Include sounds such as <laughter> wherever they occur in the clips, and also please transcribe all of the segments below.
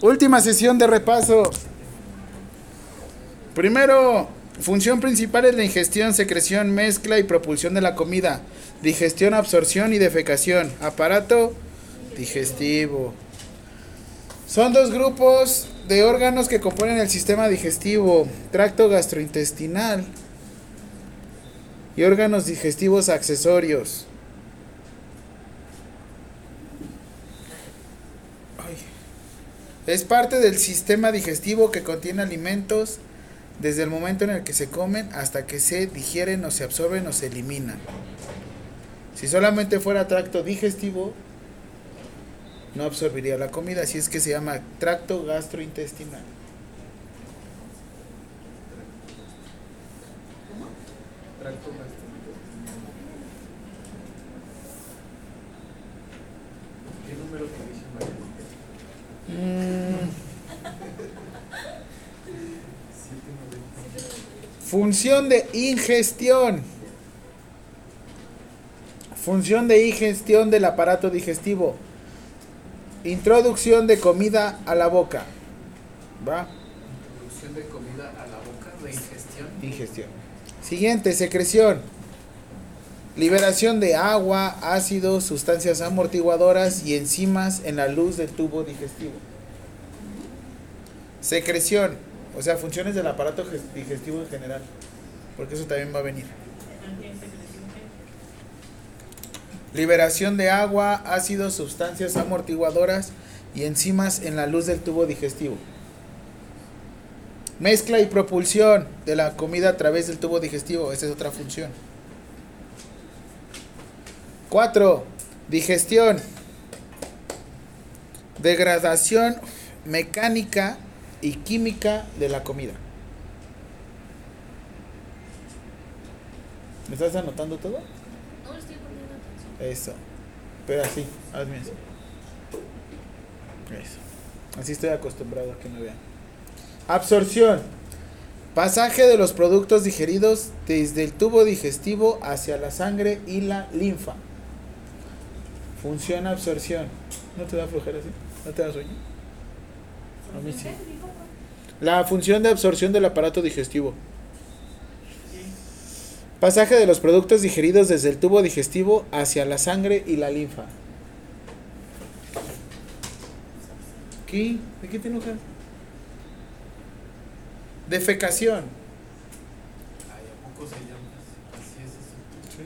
Última sesión de repaso. Primero, función principal es la ingestión, secreción, mezcla y propulsión de la comida. Digestión, absorción y defecación. Aparato digestivo. Son dos grupos de órganos que componen el sistema digestivo. Tracto gastrointestinal y órganos digestivos accesorios. Es parte del sistema digestivo que contiene alimentos desde el momento en el que se comen hasta que se digieren o se absorben o se eliminan. Si solamente fuera tracto digestivo, no absorbería la comida, así es que se llama tracto gastrointestinal. Tracto ¿Qué número Mm. Función de ingestión. Función de ingestión del aparato digestivo. Introducción de comida a la boca. ¿Va? Introducción de comida a la boca, de ingestión. Ingestión. Siguiente, secreción. Liberación de agua, ácidos, sustancias amortiguadoras y enzimas en la luz del tubo digestivo. Secreción, o sea, funciones del aparato digestivo en general, porque eso también va a venir. Liberación de agua, ácidos, sustancias amortiguadoras y enzimas en la luz del tubo digestivo. Mezcla y propulsión de la comida a través del tubo digestivo, esa es otra función. 4. Digestión. Degradación mecánica y química de la comida. ¿Me estás anotando todo? No, estoy poniendo atención. Eso. Pero así, hazme eso. Eso. Así estoy acostumbrado a que me vean. Absorción. Pasaje de los productos digeridos desde el tubo digestivo hacia la sangre y la linfa. Función absorción. ¿No te da flojera así? ¿No te da sueño? A mí sí. La función de absorción del aparato digestivo. Pasaje de los productos digeridos desde el tubo digestivo hacia la sangre y la linfa. ¿Qué? ¿De qué te enojas? Defecación. Ay, ¿a poco se llama? Así es eso. Sí.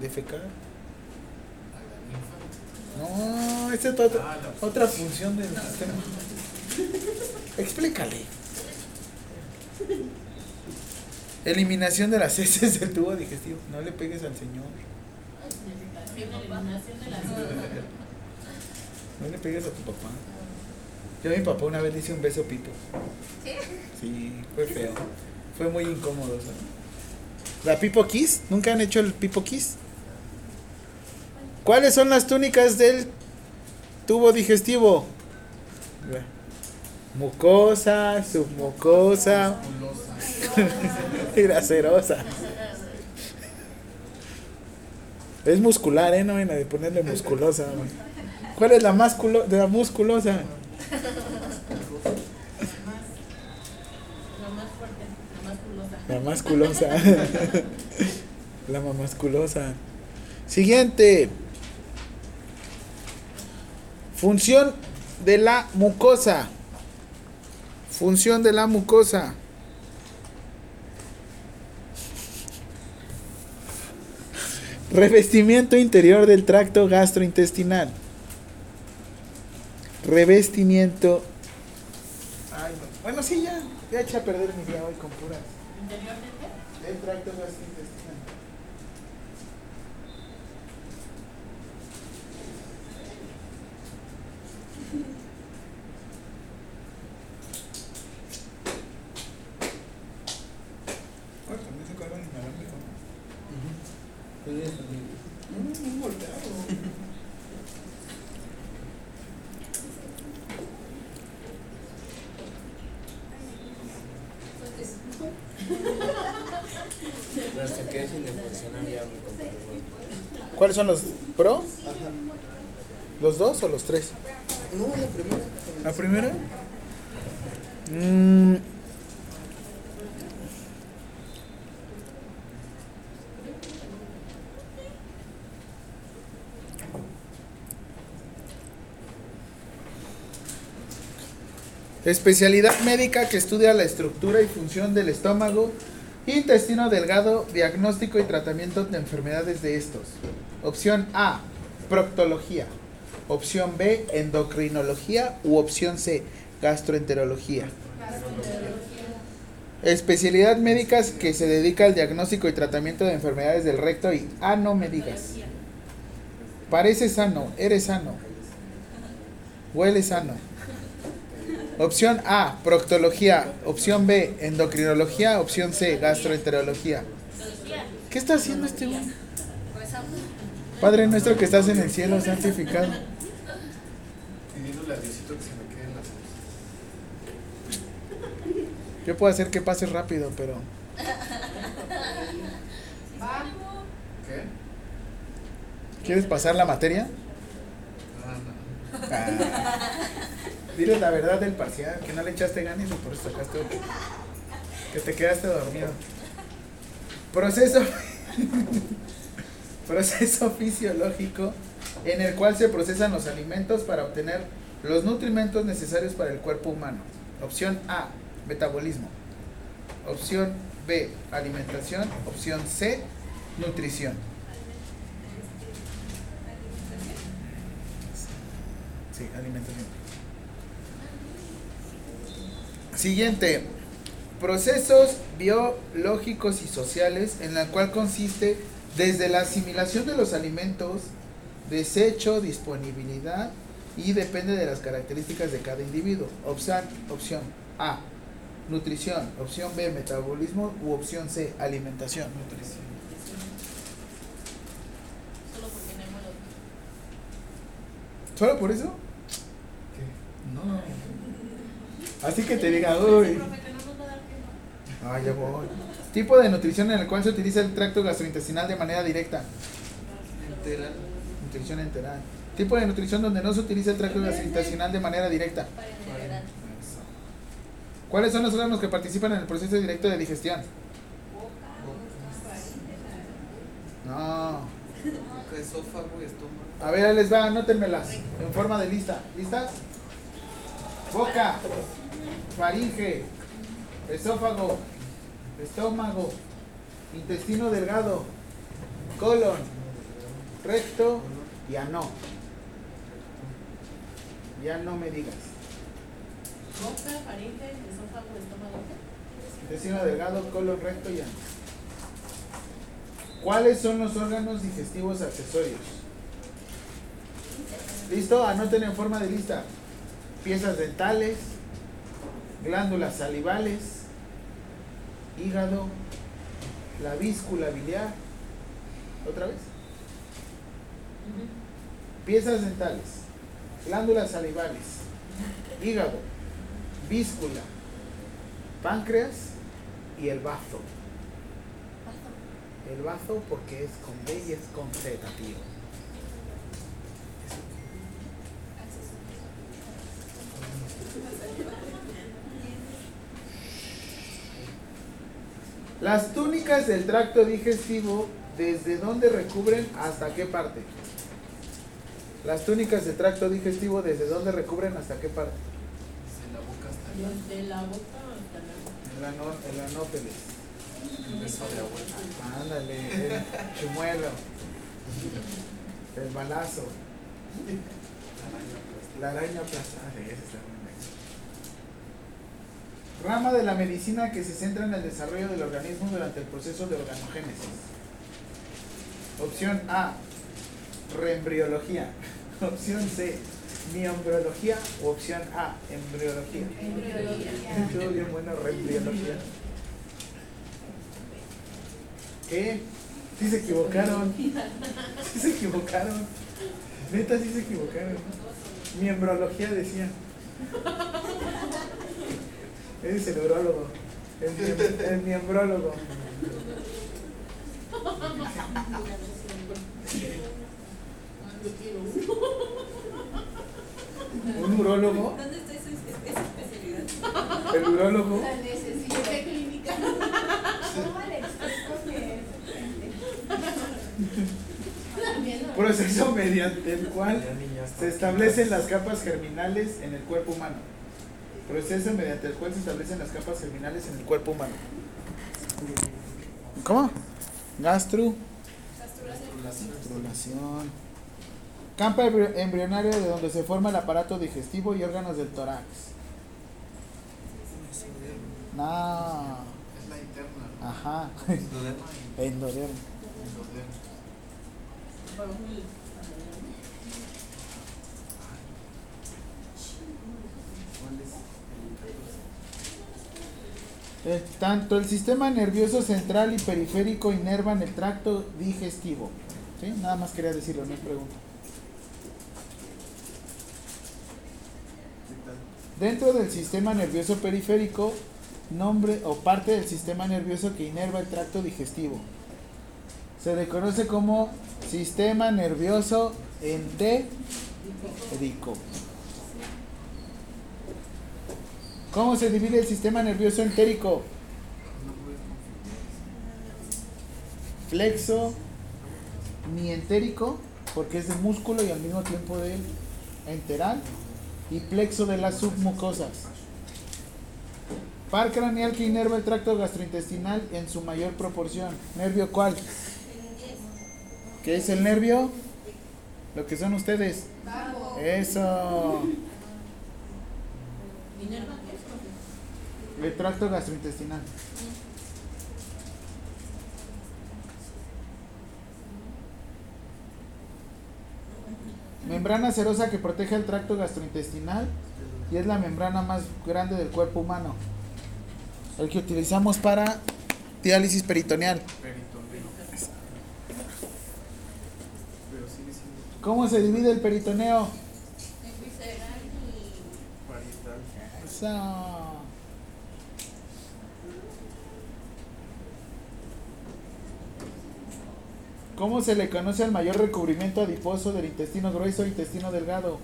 Del- Defecar. a la ninfa. No, esa es otra, Ah, otra función del sistema. Explícale. Eliminación de las heces del tubo digestivo. No le pegues al señor. No le pegues a tu papá. Yo a mi papá una vez le hice un beso pipo. Sí, fue feo. Fue muy incómodo. ¿La pipo kiss? ¿Nunca han hecho el pipo kiss? ¿Cuáles son las túnicas del tubo digestivo? Mucosa, submucosa <laughs> y graserosa. Es muscular, ¿eh? No vayan a ponerle musculosa. güey. ¿Cuál es la más de la musculosa? La más fuerte, la más pulosa. La masculosa. <laughs> La mamasculosa. Siguiente. Función de la mucosa. Función de la mucosa. Revestimiento interior del tracto gastrointestinal. Revestimiento. Ay, no. Bueno, sí, ya. Ya eché a perder mi día hoy con puras. Interiormente, El tracto gastrointestinal. Bueno, también se cargan inalámbrico, ¿no? Mm, volteado. Hasta que eso le funciona ya muy complicado. ¿Cuáles son los pro? ¿Los dos o los tres? No, la primera. ¿La primera? Mm. Especialidad médica que estudia la estructura y función del estómago, intestino delgado, diagnóstico y tratamiento de enfermedades de estos. Opción A, proctología. Opción B, endocrinología u opción C, gastroenterología. Especialidad médica que se dedica al diagnóstico y tratamiento de enfermedades del recto y ah no me digas. Parece sano, eres sano. Huele sano. Opción A, proctología. Opción B, endocrinología. Opción C, gastroenterología. ¿Qué está haciendo este güey? Padre nuestro que estás en el cielo, santificado. Yo puedo hacer que pase rápido, pero ¿Qué? ¿quieres pasar la materia? Ah, no. Ah. Dile la verdad del parcial, que no le echaste ganas y por eso sacaste ocho. Que te quedaste dormido. Proceso. <laughs> proceso fisiológico en el cual se procesan los alimentos para obtener los nutrimentos necesarios para el cuerpo humano. Opción A, metabolismo. Opción B, alimentación. Opción C, nutrición. Sí, alimentación. Siguiente. Procesos biológicos y sociales en la cual consiste desde la asimilación de los alimentos, desecho, disponibilidad y depende de las características de cada individuo. Opción, opción A, nutrición. Opción B, metabolismo. U opción C, alimentación. Nutrición. Solo porque Nemo lo ¿Solo por eso? ¿Qué? No. Así que te diga, uy. Ah, ya voy. Tipo de nutrición en el cual se utiliza el tracto gastrointestinal de manera directa. Enteral. Nutrición enteral. Tipo de nutrición donde no se utiliza el tracto gastrointestinal de manera directa. ¿Cuáles son los órganos que participan en el proceso directo de digestión? No. Esófago y estómago. A ver, ahí les va, anótenmelas en forma de lista. ¿Listas? Boca, faringe, esófago, estómago, intestino delgado, colon, recto y ano. Ya no me digas. Boca, faringe, esófago, estómago. Intestino delgado, colon recto y ano. ¿Cuáles son los órganos digestivos accesorios? ¿Listo? Anoten en forma de lista. Piezas dentales, glándulas salivales, hígado, la víscula biliar. ¿Otra vez? Piezas dentales, glándulas salivales, hígado, víscula, páncreas y el bazo. El bazo porque es con B y es con Z, tío. Las túnicas del tracto digestivo, ¿desde dónde recubren hasta qué parte? Las túnicas del tracto digestivo, ¿desde dónde recubren hasta qué parte? Se la boca hasta allá. De la boca hasta la El, ano, el. Un beso de abuela. Ándale, el chumuelo, el balazo, la araña es la buena. Rama de la medicina que se centra en el desarrollo del organismo durante el proceso de organogénesis. Opción A, reembriología. <laughs> Opción C, miombriología. O opción A, embriología. embriología. <laughs> Estuvo bien bueno, reembriología. ¿Qué? Sí se equivocaron. <laughs> Sí se equivocaron. Neta, sí se equivocaron. Miembrología decía. Es el neurólogo. El, miem- el miembrólogo. ¿Un urólogo? ¿Dónde está esa, especialidad? ¿El urólogo? La necesito. ¿Qué clínica? ¿Cómo le explico que También, ¿no? Proceso mediante el cual se establecen las capas germinales en el cuerpo humano. Proceso mediante el cual se establecen las capas germinales en el cuerpo humano. ¿Cómo? Gastru. Gastrulación. Campo embri- embrionario de donde se forma el aparato digestivo y órganos del tórax. No. Es la interna. Ajá. Endoderma endoderma. Por un- ¿Cuál es Eh, tanto el sistema nervioso central y periférico inervan el tracto digestivo. ¿Sí? Nada más quería decirlo, no es pregunta. Dentro del sistema nervioso periférico, nombre o parte del sistema nervioso que inerva el tracto digestivo. Se le conoce como sistema nervioso entérico. ¿Cómo se divide el sistema nervioso entérico? Flexo, ni entérico, porque es de músculo y al mismo tiempo de enteral, y plexo de las submucosas. Par craneal que inerva el tracto gastrointestinal en su mayor proporción. ¿Nervio cuál? ¿Qué es el nervio? Lo que son ustedes. Eso. El tracto gastrointestinal. Membrana serosa que protege el tracto gastrointestinal y es la membrana más grande del cuerpo humano. El que utilizamos para diálisis peritoneal. ¿Cómo se divide el peritoneo? visceral y ¿Cómo se le conoce al mayor recubrimiento adiposo del intestino grueso e intestino delgado?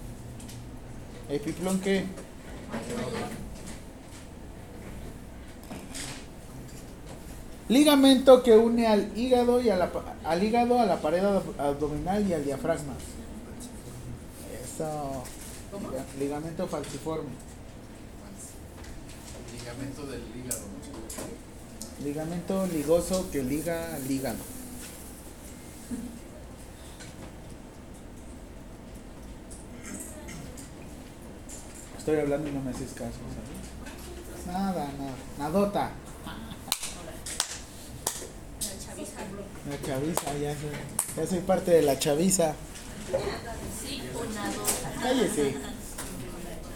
¿Epiplón qué? Ligamento que une al hígado y a la, al hígado a la pared ab- abdominal y al diafragma. Eso. Ligamento falciforme. Ligamento del hígado. Ligamento ligoso que liga al hígado. Estoy hablando y no me haces caso, ¿sabes? Nada, nada. Nadota. la chaviza. La chaviza, ya soy, ya soy parte de la chaviza. Sí, o nadota. Cállese.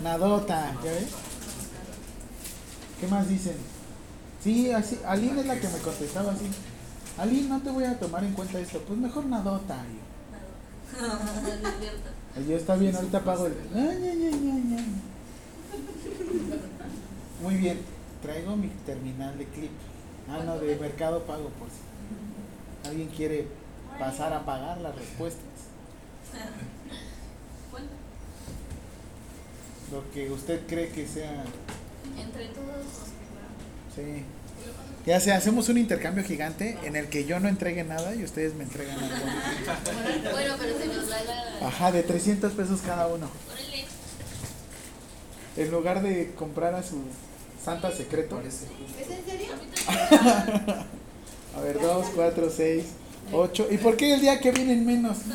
Nadota, ¿ya ves? ¿Qué más dicen? Sí, así, Aline es la que me contestaba así. Aline, no te voy a tomar en cuenta esto. Pues mejor nadota. Yo, <laughs> yo está bien, ahorita pago el. Ay, ay, ay. Muy bien, traigo mi terminal de clip. Ah, no, de mercado pago, por si alguien quiere pasar a pagar las respuestas. Lo que usted cree que sea. Entre todos Sí. Ya sea, hacemos un intercambio gigante en el que yo no entregue nada y ustedes me entregan algo. Bueno, pero se nos da la. Ajá, de 300 pesos cada uno. En lugar de comprar a su santa secreto. ¿Es en serio? A <laughs> ver, 2, 4, 6, 8. ¿Y por qué el día que vienen menos? <laughs>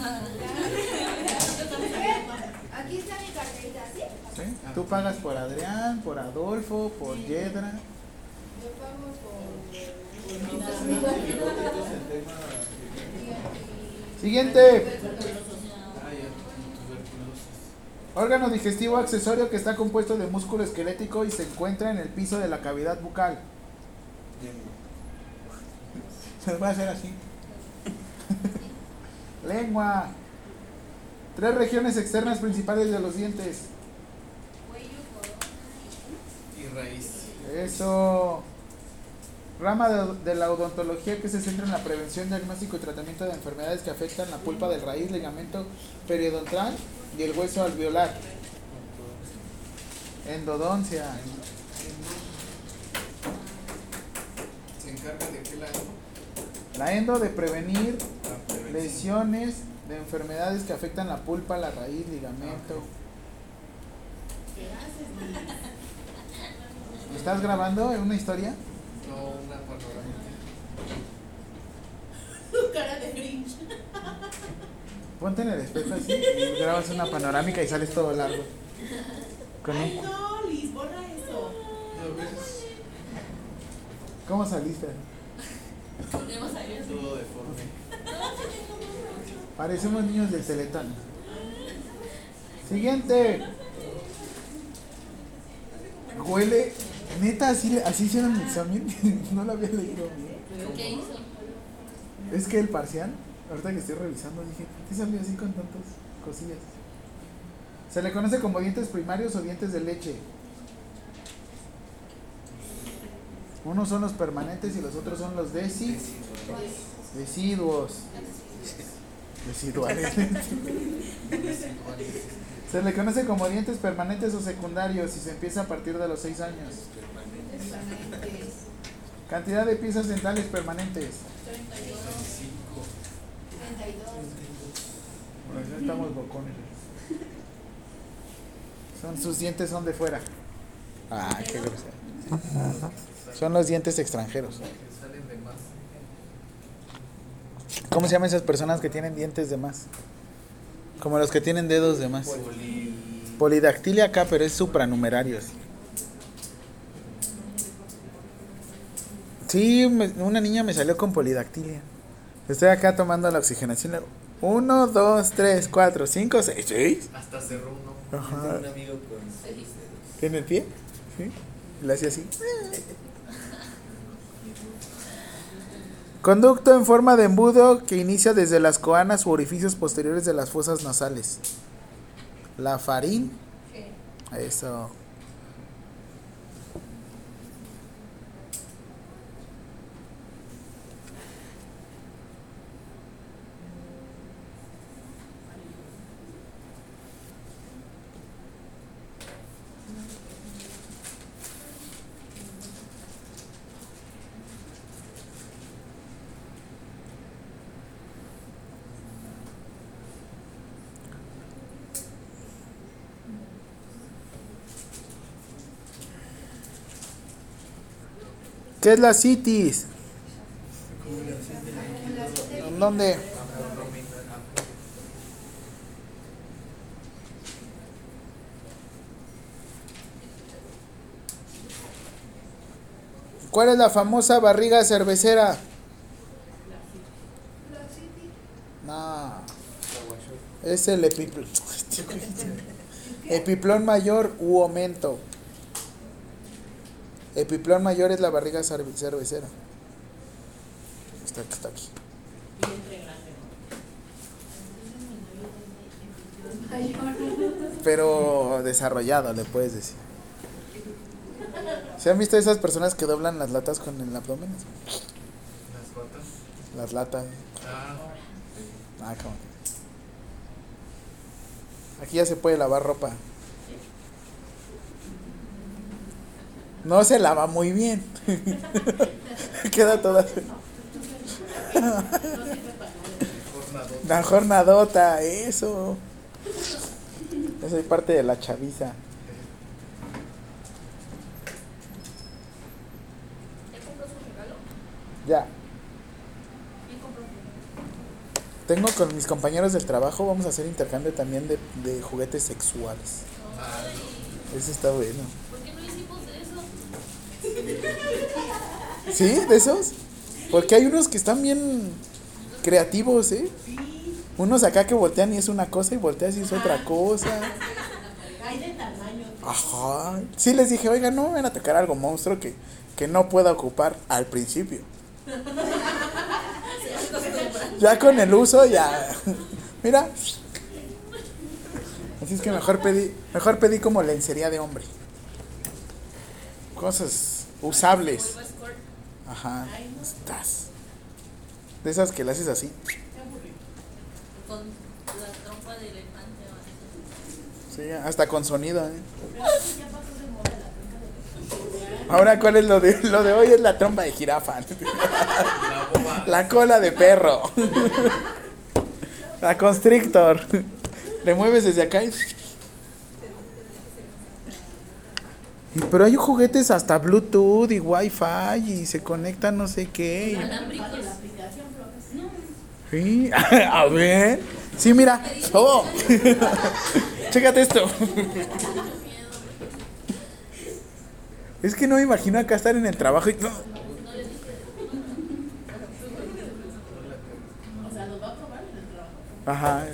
Aquí está mi carterita, ¿sí? ¿Sí? Tú pagas por Adrián, por Adolfo, por Yedra. Yo pago por... Siguiente. Órgano digestivo accesorio que está compuesto de músculo esquelético y se encuentra en el piso de la cavidad bucal. Se va a hacer así. Lengua. Tres regiones externas principales de los dientes. Cuello. Y raíz. Eso. Rama de, de la odontología que se centra en la prevención, diagnóstico y tratamiento de enfermedades que afectan la pulpa del raíz, ligamento periodontal y el hueso alveolar. Endodoncia. Se encarga de que la La endo de prevenir lesiones de enfermedades que afectan la pulpa, la raíz, ligamento. ¿Qué? ¿Estás grabando en una historia? No, una panorámica. Tu cara de Grinch. Ponte en el espejo así y grabas una panorámica y sales todo largo. Con un- Ay, no, Liz, borra eso. ¿No ves? ¿Cómo saliste? Todo deforme. Parecemos niños del Teletón. Siguiente. Huele. Neta, así, así hicieron el examen. <laughs> no lo había leído bien. ¿Qué hizo? Es que el parcial, ahorita que estoy revisando, dije, ¿por qué salió así con tantas cosillas? Se le conoce como dientes primarios o dientes de leche. Unos son los permanentes y los otros son los desi deciduos. Residuales. <laughs> Se le conoce como dientes permanentes o secundarios y se empieza a partir de los 6 años. Permanentes. Cantidad de piezas dentales permanentes. 32. Por eso estamos bocones. Son sus dientes son de fuera. Ah, qué grosero. Son los dientes extranjeros. ¿Cómo se llaman esas personas que tienen dientes de más? Como los que tienen dedos de más. Poli. Polidactilia acá, pero es supranumerario. Sí, me- una niña me salió con polidactilia. Estoy acá tomando la oxigenación. le hago, Uno, dos, tres, cuatro, cinco, seis. ¿Seis? Hasta cerró uno. Ajá. Un amigo con seis dedos. ¿En el pie? Sí. Y Le hacía así. Conducto en forma de embudo que inicia desde las coanas u orificios posteriores de las fosas nasales. La farín. Eso. ¿Qué es la citis? ¿En ¿Dónde? ¿Cuál es la famosa barriga cervecera? No. Es el epiplón. <laughs> Epiplón mayor u aumento. Epiplón mayor es la barriga cerve- cervecera. Está, está aquí. Pero desarrollado, le puedes decir. ¿Se han visto esas personas que doblan las latas con el abdomen? Las patas. Las latas. Ah, Ah, Aquí ya se puede lavar ropa. No se lava muy bien. <laughs> Queda toda la jornadota, eso. Esa es parte de la chaviza. ¿Ya compró su regalo? Ya. Tengo con mis compañeros del trabajo, vamos a hacer intercambio también de, de juguetes sexuales. Eso está bueno. ¿Sí? ¿De esos? Porque hay unos que están bien creativos, ¿eh? Unos acá que voltean y es una cosa y volteas y es otra cosa. hay de tamaño. Ajá. Sí les dije, oiga, no me van a tocar algo monstruo que, que no pueda ocupar al principio. Ya con el uso ya. Mira. Así es que mejor pedí, mejor pedí como lencería de hombre. Cosas usables. Ajá. Estás. De esas que le haces así. Qué aburrido. Con la trompa de elefante o así. Sí, hasta con sonido, ¿eh? Ahora, ¿cuál es lo de lo de hoy? Es la trompa de jirafa. La cola de perro. <laughs> La constrictor. Le mueves desde acá y... Y- Pero hay juguetes hasta Bluetooth y Wi-Fi y se conectan no sé qué. Sí, <laughs> a ver. Sí, mira. Oh. <laughs> Chécate esto. <laughs> Es que no me imagino acá estar en el trabajo y... O sea, nos va a probar en el trabajo. Ajá.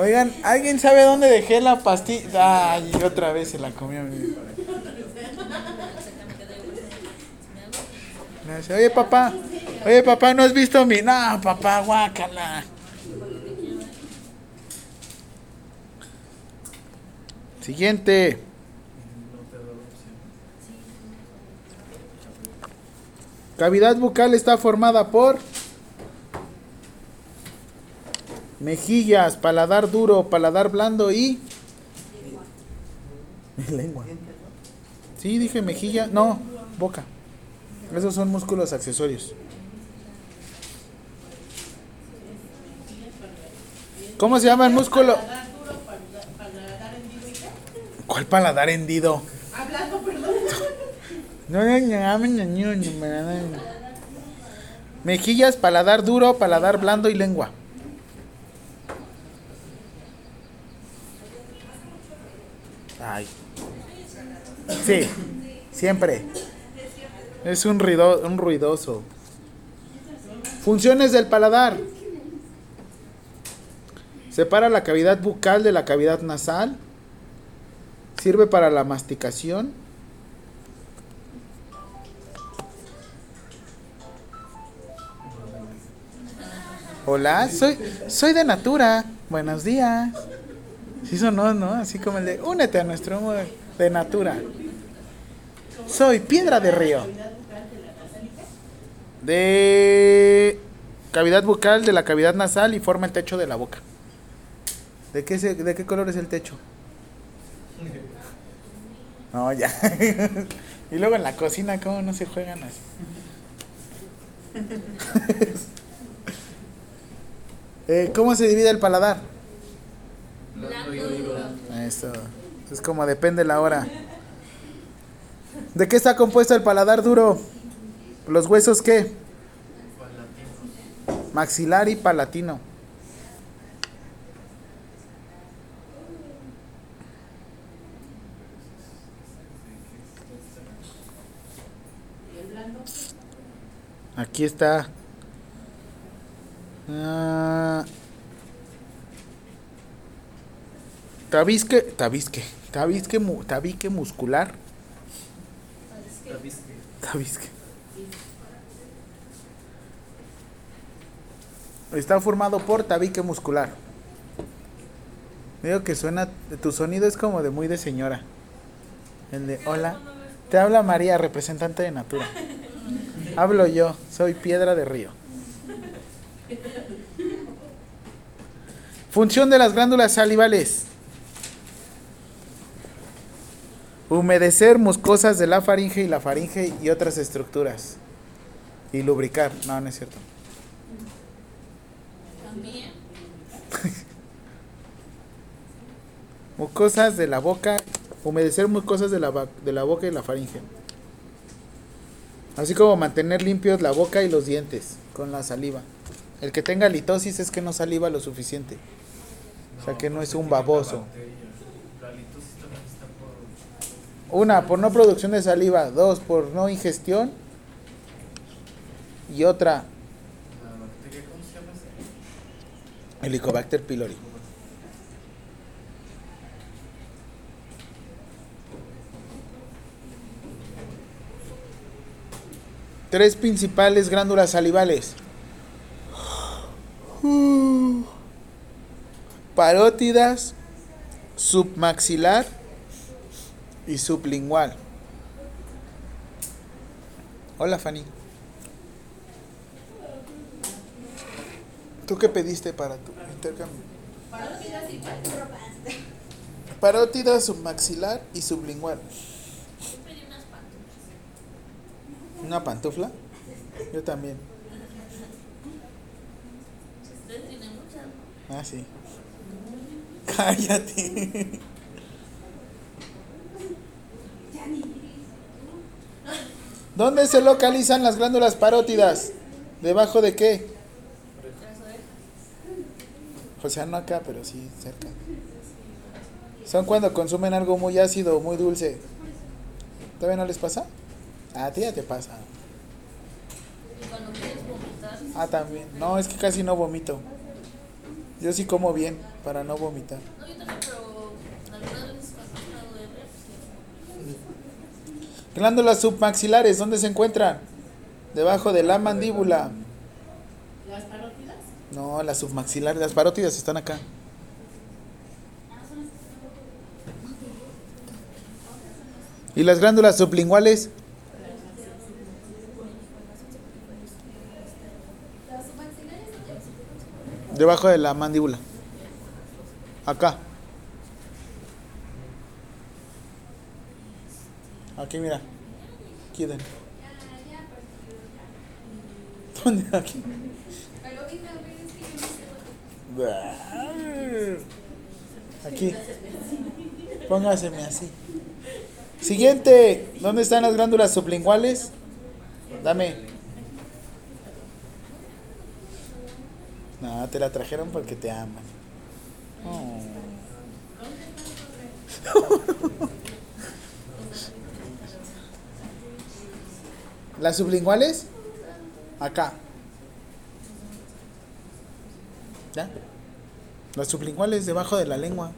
Oigan, ¿alguien sabe dónde dejé la pastilla? Ay, otra vez se la comió. mi- Oye, papá. Oye, papá, ¿no has visto mi...? No, papá, guácala. Siguiente. Cavidad bucal está formada por mejillas, paladar duro, paladar blando y lengua. Sí, dije mejilla, no, boca. Esos son músculos accesorios. ¿Cómo se llama el músculo? Paladar duro, paladar- paladar hendido y qué? ¿Cuál paladar hendido? Hablando, perdón. Mejillas, paladar duro, paladar blando y lengua. Ay. Sí, siempre. Es un, ruido, un ruidoso. Funciones del paladar. Separa la cavidad bucal de la cavidad nasal. Sirve para la masticación. Hola, soy, soy de Natura. Buenos días. Sí sonó, ¿no? Así como el de, únete a nuestro humor de Natura. Soy Piedra de Río. De cavidad bucal de la cavidad nasal y forma el techo de la boca. ¿De qué, se- de qué color es el techo? No, ya. <laughs> y luego en la cocina, ¿cómo no se juegan así? <laughs> Eh, ¿Cómo se divide el paladar? Eso. Es como depende la hora. ¿De qué está compuesto el paladar duro? ¿Los huesos qué? Maxilar y palatino. Aquí está. Ah, tabique, tabique, mu- tabique muscular. Está formado por tabique muscular. Digo que suena, tu sonido es como de muy de señora. El de, hola, te habla María, representante de Natura. Hablo yo, soy Piedra de Río. Función de las glándulas salivales. Humedecer mucosas de la faringe y la faringe y otras estructuras. Y lubricar. No, no es cierto. También. <laughs> Mucosas de la boca. Humedecer mucosas de la, de la boca y la faringe. Así como mantener limpios la boca y los dientes con la saliva. El que tenga litosis es que no saliva lo suficiente. O sea que no es un tiene baboso. una bacteria. La litosis también está por. Una, por no producción de saliva. Dos, por no ingestión. Y otra. Helicobacter pylori. Tres principales glándulas salivales. <sighs> Parótidas, submaxilar y sublingual. Hola Fanny. ¿Tú qué pediste para tu intercambio? Parótida submaxilar y sublingual. Yo pedí unas pantuflas. ¿Una pantufla? Yo también. Ah, sí. <laughs> Cállate. ¿Dónde se localizan las glándulas parótidas? ¿Debajo de qué? O sea, no acá, pero sí cerca. Son cuando consumen algo muy ácido muy dulce. ¿Todavía no les pasa? A ti ya te pasa. Ah, también. No, es que casi no vomito. Yo sí como bien para no vomitar. no, yo también, pero algunas veces cuando he estado ebria, pues sí. Glándulas submaxilares, ¿dónde se encuentran? Debajo de la mandíbula. Las parótidas. No, las submaxilares, las parótidas están acá. ¿Y las glándulas sublinguales? Debajo de la mandíbula. Acá. Aquí, mira. Aquí. ¿Dónde? Aquí. Aquí. Póngaseme así. Siguiente. ¿Dónde están las glándulas sublinguales? Dame. No, te la trajeron porque te aman. Oh. <laughs> ¿Las sublinguales? Acá. ¿Ya? Las sublinguales debajo de la lengua.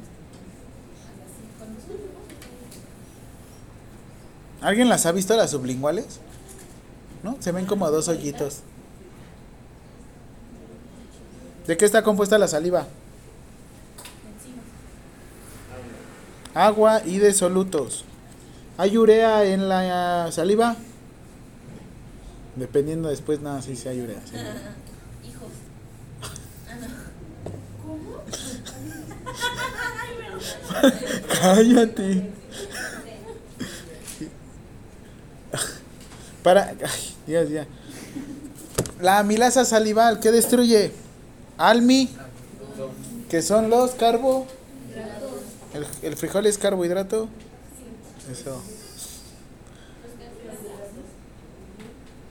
¿Alguien las ha visto las sublinguales? ¿No? Se ven como dos hoyitos. ¿De qué está compuesta la saliva? Agua y de solutos. ¿Hay urea en la saliva? Dependiendo después, nada, sí, sí hay urea. sí. <laughs> Hijos. <laughs> <laughs> Cállate. Para. Ay, Dios, ya. La amilasa salival, ¿qué destruye? Almi, que son los carbo. El, el frijol es carbohidrato. Eso.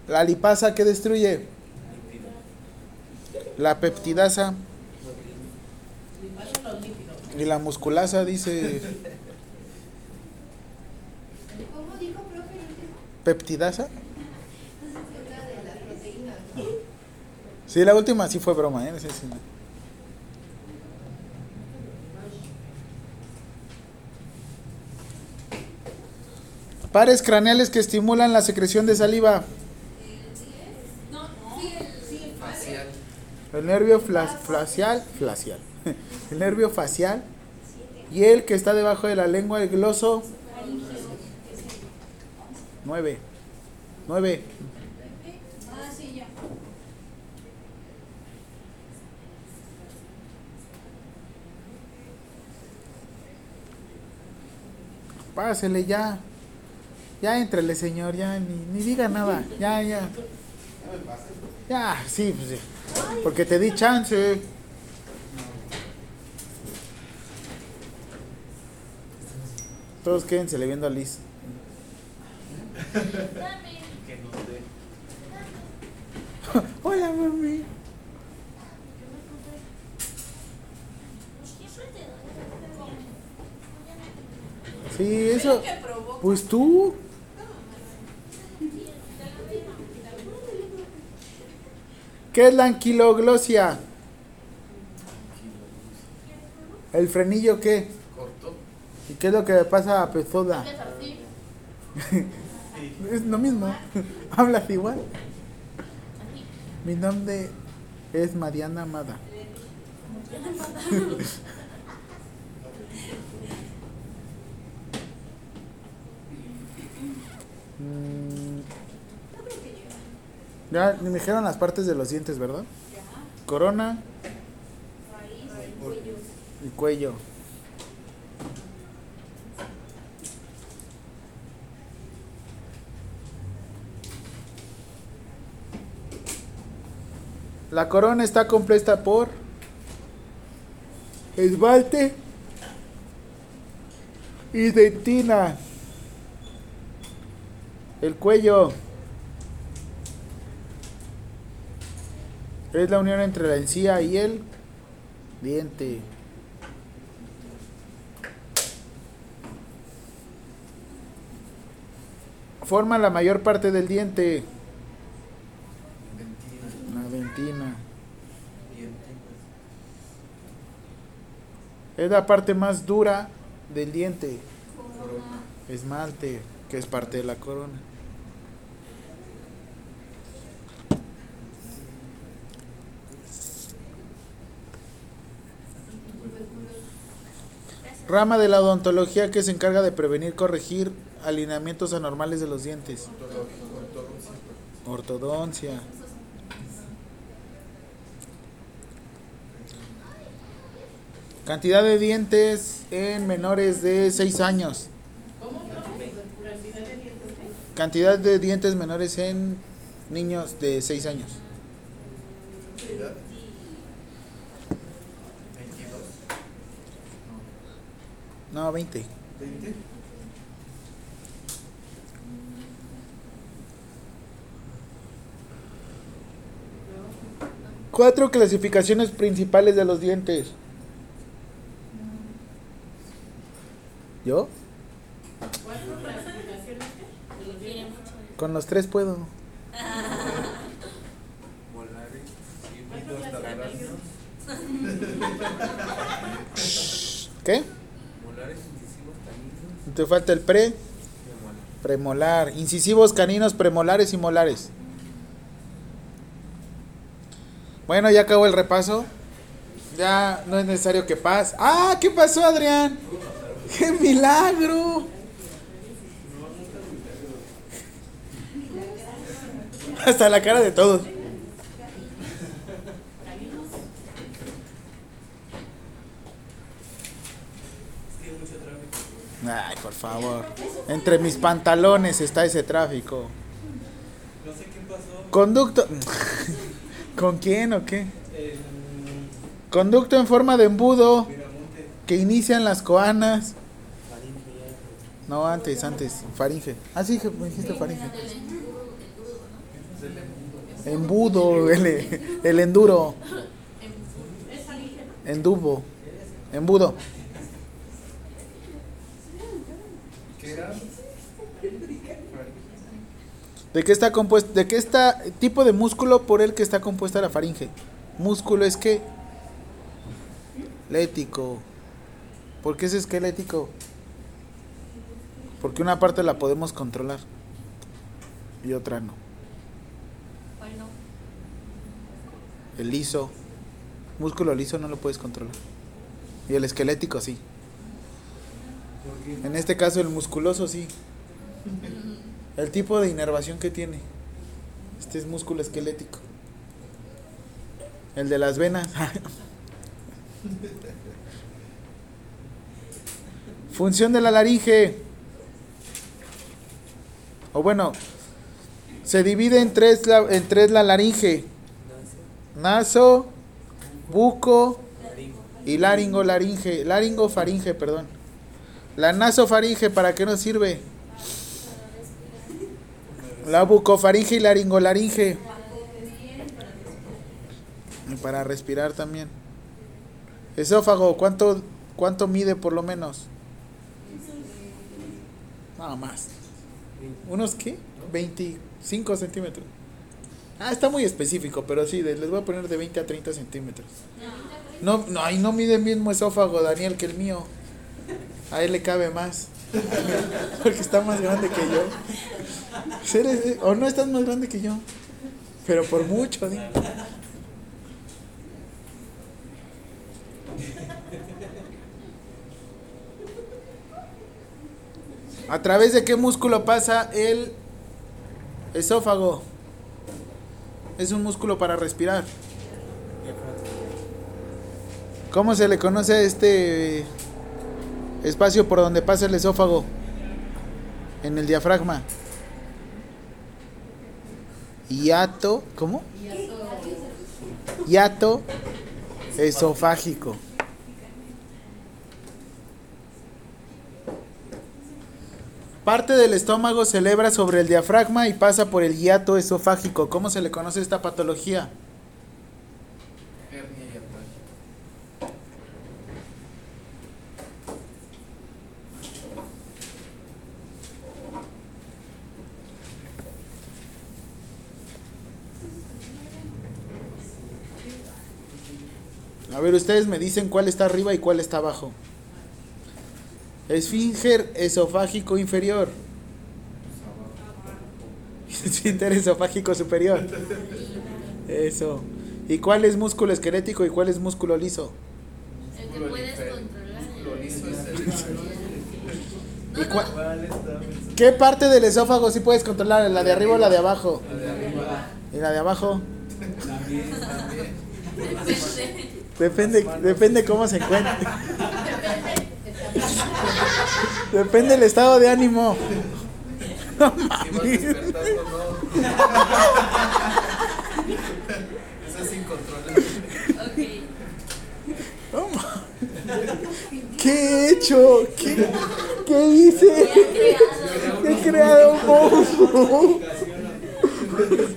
La lipasa, ¿qué destruye? La peptidasa. Y la musculasa, dice. ¿Cómo dijo, profe? ¿Peptidasa? Sí, la última sí fue broma, ¿eh? Pares craneales que estimulan la secreción de saliva. Facial. El nervio facial, facial. <laughs> El nervio facial y el que está debajo de la lengua, el gloso. Nueve. Nueve. Ah, sí, ya. Pásele ya. Ya entrele, señor. Ya ni, ni diga nada. Ya, ya. Ya, sí, pues sí. Porque te di chance. Todos quédense le viendo a Liz. <laughs> Hola, mami. Sí, eso. Pues tú. ¿Qué es la anquiloglosia? ¿El frenillo qué? Corto. ¿Y qué es lo que le pasa a así. <laughs> Es lo mismo. <laughs> Hablas igual. Mi nombre es Mariana Amada. Mm. <laughs> Ya me dijeron las partes de los dientes, ¿verdad? Corona. Raíz y cuello. La corona está completa por esmalte y dentina. El cuello. Es la unión entre la encía y el diente. Forma la mayor parte del diente. Dentina. La dentina. Diente. Es la parte más dura del diente. Corona. Esmalte, que es parte de la corona. Rama de la odontología que se encarga de prevenir, corregir alineamientos anormales de los dientes. Ortodoncia. Cantidad de dientes en menores de 6 años. ¿Cómo, profe? Cantidad de dientes. Cantidad de dientes menores en niños de 6 años. No, 20. 20. Cuatro clasificaciones principales de los dientes. ¿Yo? ¿Cuatro clasificaciones de los dientes? Con los tres puedo. ¿Qué? Te falta el pre, premolar. Incisivos, caninos, premolares y molares. Bueno, ya acabó el repaso. Ya no es necesario que pase. ¡Ah! ¿Qué pasó, Adrián? ¡Qué milagro! <laughs> Hasta la cara de todos. Es que hay mucho tráfico. Ay, por favor. Entre mis pantalones está ese tráfico. No sé qué pasó. Conducto. <laughs> ¿Con quién o qué? Conducto en forma de embudo que inician las coanas. No, antes, antes. Faringe. Ah, sí, me dijiste faringe. Embudo, el, el enduro. Endubo. Embudo. ¿Qué era? ¿De qué está compuesto? ¿De qué está tipo de músculo por el que está compuesta la faringe? Músculo es que lético. ¿Por qué es esquelético? Porque una parte la podemos controlar y otra no. ¿Cuál no? El liso, músculo liso no lo puedes controlar. Y el esquelético sí. En este caso el musculoso sí. El tipo de inervación que tiene. Este es músculo esquelético. El de las venas. <laughs> Función de la laringe. O bueno, se divide en tres la, en tres la laringe. Naso, buco y laringo laringe. Laringo faringe, perdón. La nasofaringe, ¿para qué nos sirve? La bucofaringe y laringolaringe. Y para respirar también. Esófago, ¿cuánto, cuánto mide por lo menos? Nada más. ¿Unos qué? 25 centímetros. Ah, está muy específico, pero sí, les voy a poner de 20 a 30 centímetros. No, no, ahí no mide el mismo esófago, Daniel, que el mío. A él le cabe más. Porque está más grande que yo. Eres- O no estás más grande que yo. Pero por mucho, di. ¿A través de qué músculo pasa el esófago? Es un músculo para respirar. ¿Cómo se le conoce a este espacio por donde pasa el esófago? En el diafragma. Hiato, ¿cómo? hiato esofágico. Parte del estómago se sobre el diafragma y pasa por el hiato esofágico. ¿Cómo se le conoce esta patología? A ver, ustedes me dicen cuál está arriba y cuál está abajo. Esfínter esofágico inferior. Esfínter esofágico superior. Eso. ¿Y cuál es músculo esquelético y cuál es músculo liso? El que puedes controlar. músculo liso es el- ¿Y cuál- ¿Cuál está pensando? ¿Qué parte del esófago sí puedes controlar? ¿La de arriba o la de abajo? La de arriba. ¿Y la de abajo? También. También. Depende. Depende, cómo se encuentre. Depende del estado de ánimo. No Si vas mames. no. Eso es incontrolable. Ok. No mames. ¿Qué he hecho? ¿Qué, qué hice? He creado un monstruo.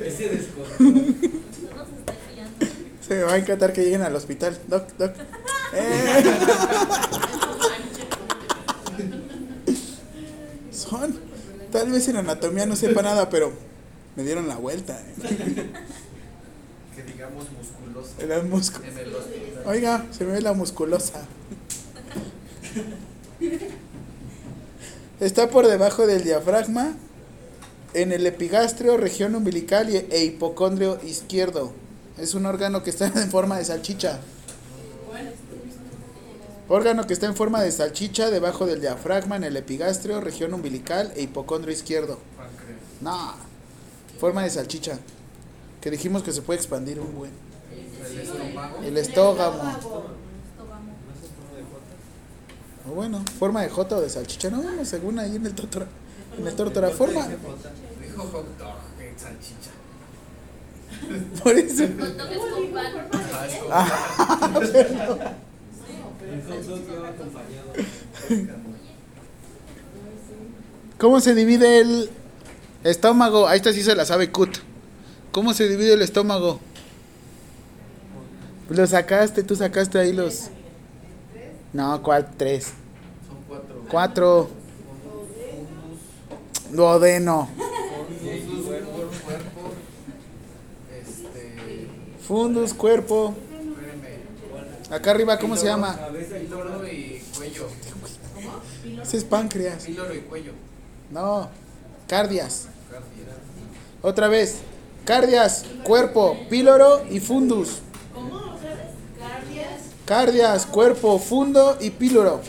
Ese descontrol. No nos está guiando. Se me va a encantar que lleguen al hospital. Doc, doc. <laughs> Eh. Son. Tal vez en anatomía no sepa nada, pero me dieron la vuelta. eh. Que digamos musculoso. Era músculo. En el hospital. Oiga, se me ve la musculosa. Está por debajo del diafragma, en el epigastrio, región umbilical y- e hipocondrio izquierdo. Es un órgano que está en forma de salchicha. Órgano que está en forma de salchicha debajo del diafragma, en el epigastrio, región umbilical e hipocondrio izquierdo. No, forma de salchicha. Que dijimos que se puede expandir un buen. El vamos. O bueno, forma de jota o de salchicha. No, no, según ahí en el tórtora. En el tórtora, forma. Dijo salchicha. <laughs> Por eso. Ah. ¿Cómo se divide el estómago? Ahí está sí se la sabe Kut. ¿Cómo se divide el estómago? Lo sacaste, tú sacaste ahí los. No, ¿cuál? Tres. Son cuatro. Cuatro. Duodeno. fundus, cuerpo, cuerpo. Este. Fundus, cuerpo. Acá arriba, ¿cómo se llama? Cabeza y Píloro y cuello. Ese es páncreas. Píloro y cuello. No. Cardias. Cardia. Otra vez. Cardias, cuerpo, píloro y fundus. ¿Cómo? ¿Otra vez? Cardias. Cardias, cuerpo, fundo y píloro.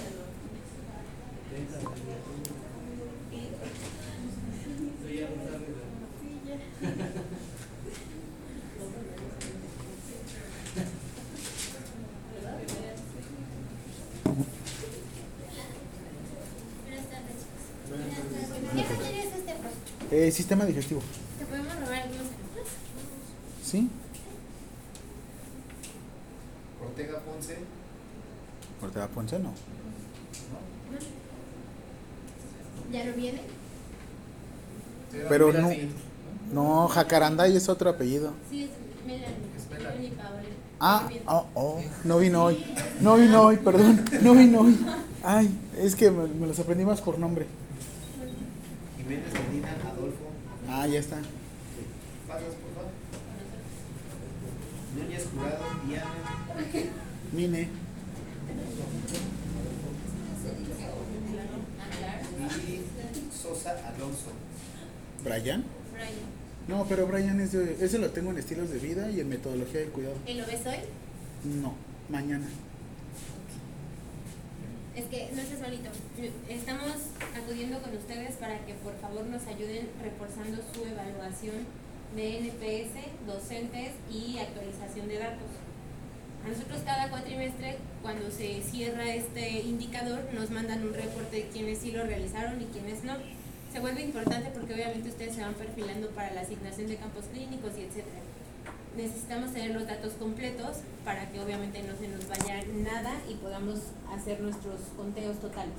¿Qué materia es este, profe? Eh, sistema digestivo. ¿Te podemos robar algunos ejemplos? ¿Sí? Ortega Ponce. Ortega Ponce no. ¿Ya no viene? Pero no-. No, Jacaranday es otro apellido. Sí, es Melanie. Ah, oh, oh, no vino hoy. No vino hoy, perdón. No vino hoy. Ay, es que me, me los aprendí más por nombre. Jiménez. Ah, ya está. Pasas, por favor. Núñez Jurado, Diana. Mine. Y Sosa Alonso. ¿Brian? Brian. No, pero Brian es de, ese lo tengo en estilos de vida y en metodología del cuidado. ¿Y lo ves hoy? No, mañana. Es que no estés solito. Estamos acudiendo con ustedes para que por favor nos ayuden reforzando su evaluación de NPS, docentes y actualización de datos. A nosotros cada cuatrimestre, cuando se cierra este indicador, nos mandan un reporte de quienes sí lo realizaron y quienes no. Se vuelve importante porque obviamente ustedes se van perfilando para la asignación de campos clínicos y etcétera. Necesitamos tener los datos completos para que obviamente no se nos vaya nada y podamos hacer nuestros conteos totales.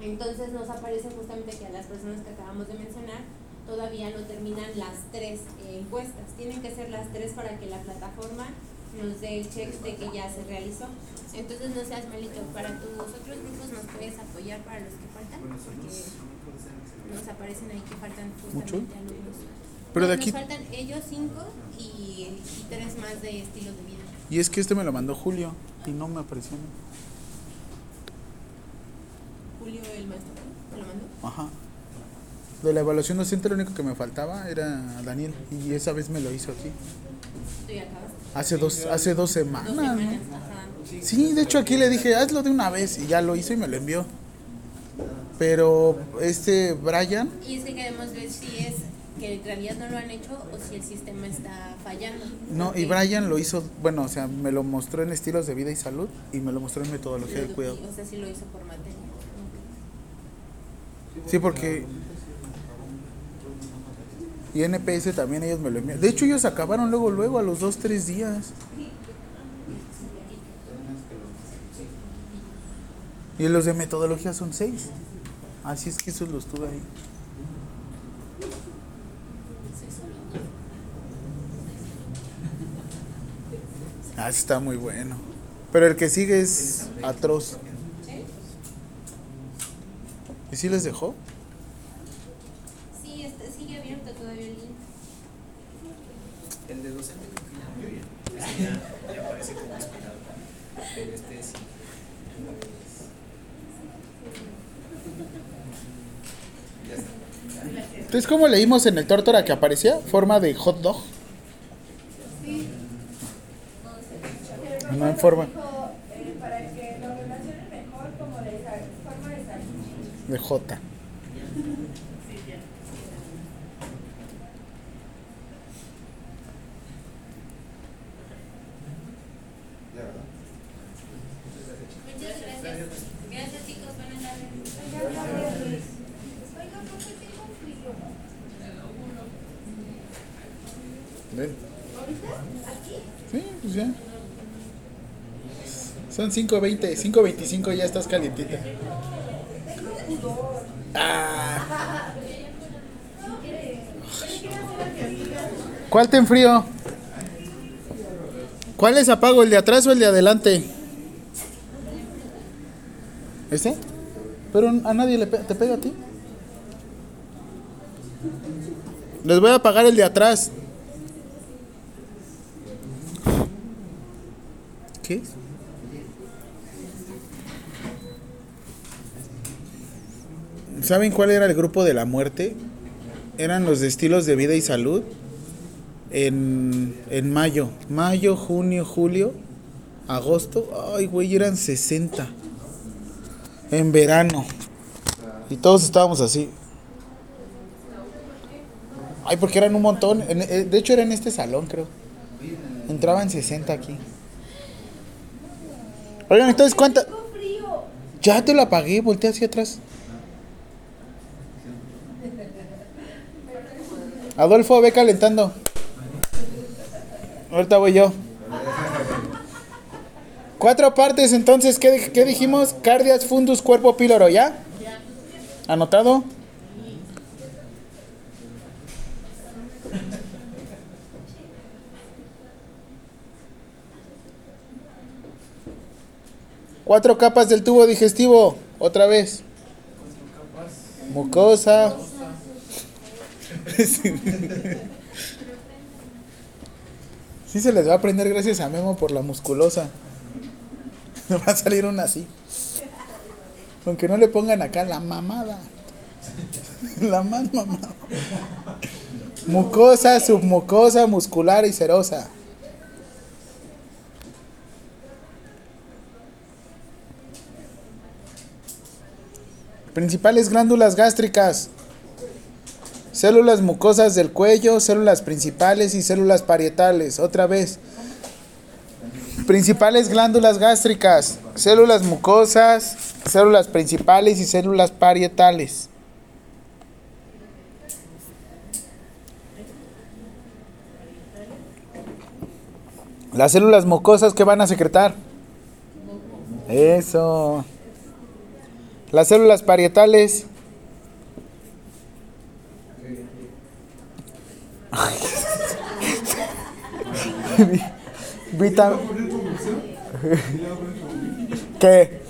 Entonces nos aparece justamente que a las personas que acabamos de mencionar todavía no terminan las tres eh, encuestas. Tienen que ser las tres para que la plataforma nos dé el check de que ya se realizó. Entonces no seas malito, para tus otros grupos nos puedes apoyar para los que faltan, porque nos aparecen ahí que faltan justamente alumnos. Pero de Nos aquí- faltan ellos cinco y, y tres más de estilos de vida. Y es que este me lo mandó Julio y no me apareció. Julio el maestro, ¿te lo mandó? Ajá. De la evaluación docente lo único que me faltaba era Daniel y esa vez me lo hizo aquí. Tú ya acabaste. Hace dos, hace dos semanas. Dos ¿no? semanas, ajá. Sí, de hecho aquí le dije, hazlo de una vez y ya lo hizo y me lo envió. Pero este Brian, Y es que queremos ver si es que en realidad no lo han hecho o si el sistema está fallando. no, y Brian lo hizo, bueno, o sea, me lo mostró en estilos de vida y salud y me lo mostró en metodología del cuidado. O sea, sí lo hizo por materia. Sí, porque y NPS también ellos me lo enviaron. De hecho ellos acabaron luego, luego a los dos, tres días. Y los de metodología son seis. Así es que esos los tuve ahí. Ah, ese está muy bueno. Pero el que sigue es atroz. ¿Y si les dejó? Sí, está, sigue abierto todavía el link. El de docente muy bien. Ese ya, ya parece como esperado. Pero este sí. Ya está. Entonces, ¿cómo leímos en el tórtora que aparecía? Forma de hot dog. No en forma para que lo relacionen mejor como de forma de salchicha. de J. Muchas gracias. Gracias chicos, buenas tardes. Oiga, profe, tengo frío. Ven. ¿Ahorita? ¿Aquí? Sí, pues ya. Son 5.20, 5.25 ya estás calientita. Ah. ¿Cuál te enfrío? ¿Cuál les apago? ¿El de atrás o el de adelante? ¿Este? Pero a nadie le ¿te pega a ti? Les voy a apagar el de atrás. ¿Qué es? ¿Saben cuál era el grupo de la muerte? Eran los de estilos de vida y salud en, en mayo. Mayo, junio, julio, agosto. Ay, güey, eran 60. En verano. Y todos estábamos así. Ay, porque eran un montón. Eh, de hecho, era en este salón, creo. Entraban 60 aquí. Oigan, entonces, ¿cuánta? Ya te lo apagué, volteé hacia atrás. Adolfo, ve calentando. Ahorita voy yo. Cuatro partes, entonces, ¿qué, qué dijimos? Cardias, fundus, cuerpo, píloro, ¿ya? ¿Anotado? Cuatro capas del tubo digestivo, otra vez. Mucosa. <laughs> Sí se les va a aprender gracias a Memo por la musculosa. Me va a salir una así. Aunque no le pongan acá la mamada. La más mamada. Mucosa, submucosa, muscular y serosa. Principales glándulas gástricas. Células mucosas del cuello, células principales y células parietales. Otra vez. Principales glándulas gástricas. Células mucosas, células principales y células parietales. Las células mucosas que van a secretar. Eso. Las células parietales. <laughs> Vita- <laughs> ¿Qué?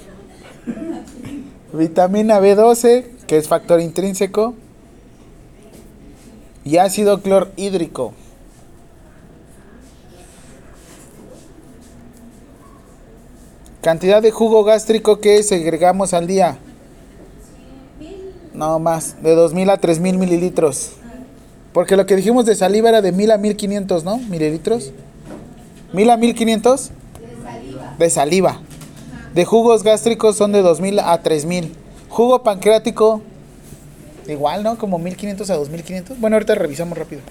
Vitamina B12, que es factor intrínseco. Y ácido clorhídrico. Cantidad de jugo gástrico que segregamos al día. No más, de 2000 a 3000 mililitros. Porque lo que dijimos de saliva era de 1000 a 1500, ¿no? Mililitros. 1000 a 1500 de saliva. De jugos gástricos son de 2000 a 3000. Jugo pancreático, igual, ¿no? Como 1500 a 2500. Bueno, ahorita revisamos rápido.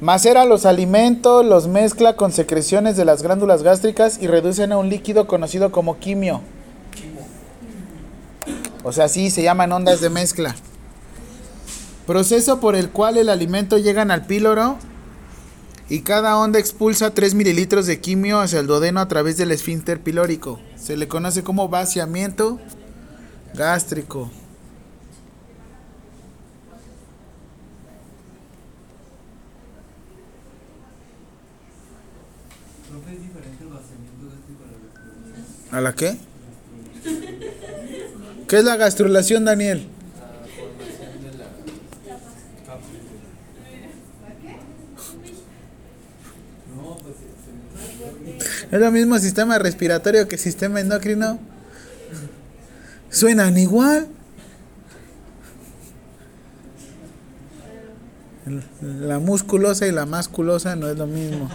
Macera los alimentos, los mezcla con secreciones de las glándulas gástricas y reducen a un líquido conocido como quimio. O sea, sí, se llaman ondas de mezcla. Proceso por el cual el alimento llega al píloro y cada onda expulsa 3 mililitros de quimio hacia el duodeno a través del esfínter pilórico. Se le conoce como vaciamiento gástrico. ¿A la qué? ¿Qué es la gastrulación, Daniel? ¿Es lo mismo sistema respiratorio que sistema endocrino? ¿Suenan igual? La musculosa y la masculosa no es lo mismo.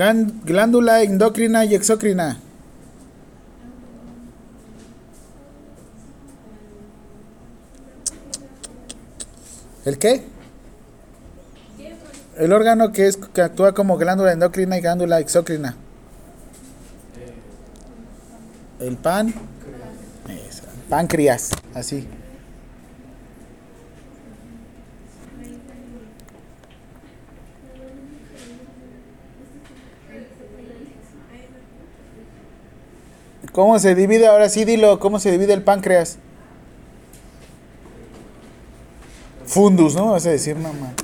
Glándula endocrina y exocrina. ¿El qué? El órgano que es que actúa como glándula endocrina y glándula exócrina. El pan. Eso, Páncreas, así. ¿Cómo se divide? Ahora sí, dilo, ¿cómo se divide el páncreas? Fundus, ¿no? Vas a decir, mamá.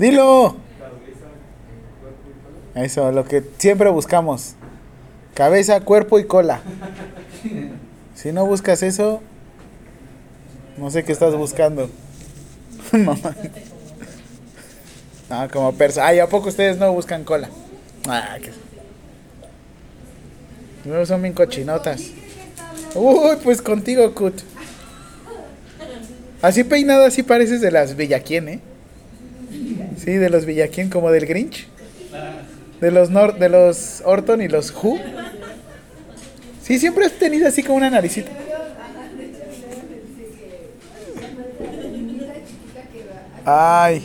Dilo. Eso, lo que siempre buscamos. Cabeza, cuerpo y cola. Si no buscas eso, no sé qué estás buscando. <laughs> Mamá. Ah, como persa. Ay, ¿a poco ustedes no buscan cola? Ah, que... Son bien cochinotas. Uy, pues contigo, Kut. Así peinado, así pareces de las Villaquien, ¿eh? Sí, de los Villaquien, como del Grinch. De los Nor de los Orton y los Who. Sí, siempre has tenido así como una naricita. Ay,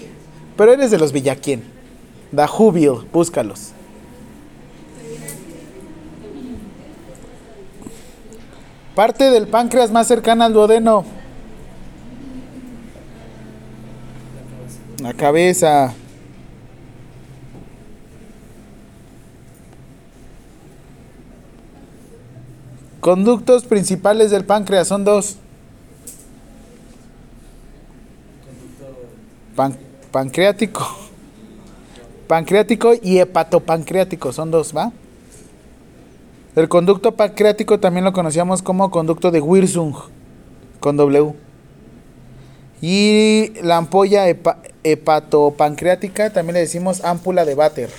pero eres de los Villaquien. Da Jubil, búscalos. Parte del páncreas más cercana al duodeno. La cabeza. Conductos principales del páncreas son dos. Pan- pancreático. Pancreático y hepatopancreático son dos, ¿va? El conducto pancreático también lo conocíamos como conducto de Wirsung, con W. Y la ampolla hepa- hepatopancreática también le decimos ámpula de Bater.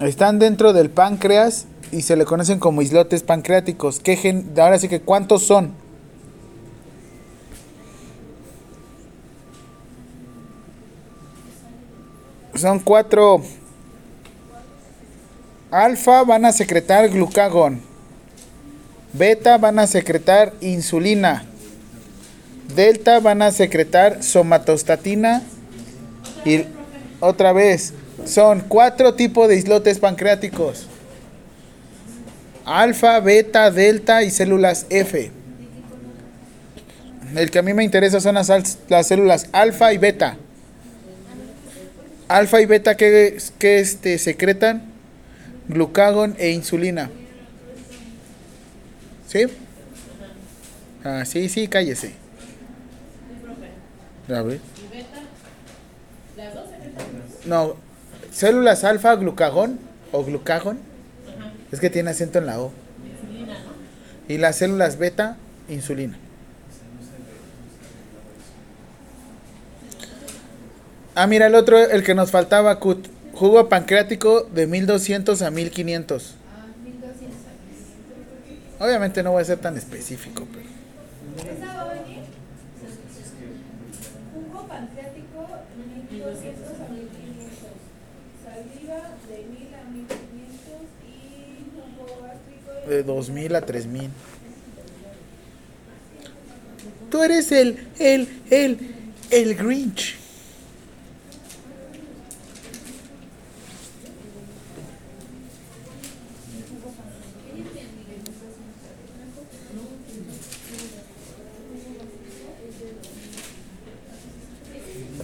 Están dentro del páncreas y se le conocen como islotes pancreáticos. ¿Qué gen- Ahora sí que, ¿cuántos son? Son cuatro. Alfa van a secretar glucagón. Beta van a secretar insulina. Delta van a secretar somatostatina. Y otra vez, son cuatro tipos de islotes pancreáticos. Alfa, beta, delta y células F. El que a mí me interesa son las, las células alfa y beta. Alfa y beta que, que este, secretan glucagón e insulina. ¿Sí? Ah, sí, sí, cállese. A ver. No, células alfa, glucagón o glucagón. Es que tiene acento en la O. Y las células beta, insulina. Ah, mira el otro, el que nos faltaba, Cut. Jugo pancreático de 1200 a 1500. Obviamente no voy a ser tan específico, pero. ¿Esa va a venir? Jugo pancreático 1200 a 1500. Saliva de 1000 a 1500 y jugo gástrico De 2000 a 3000. Tú eres el, el, el, el Grinch.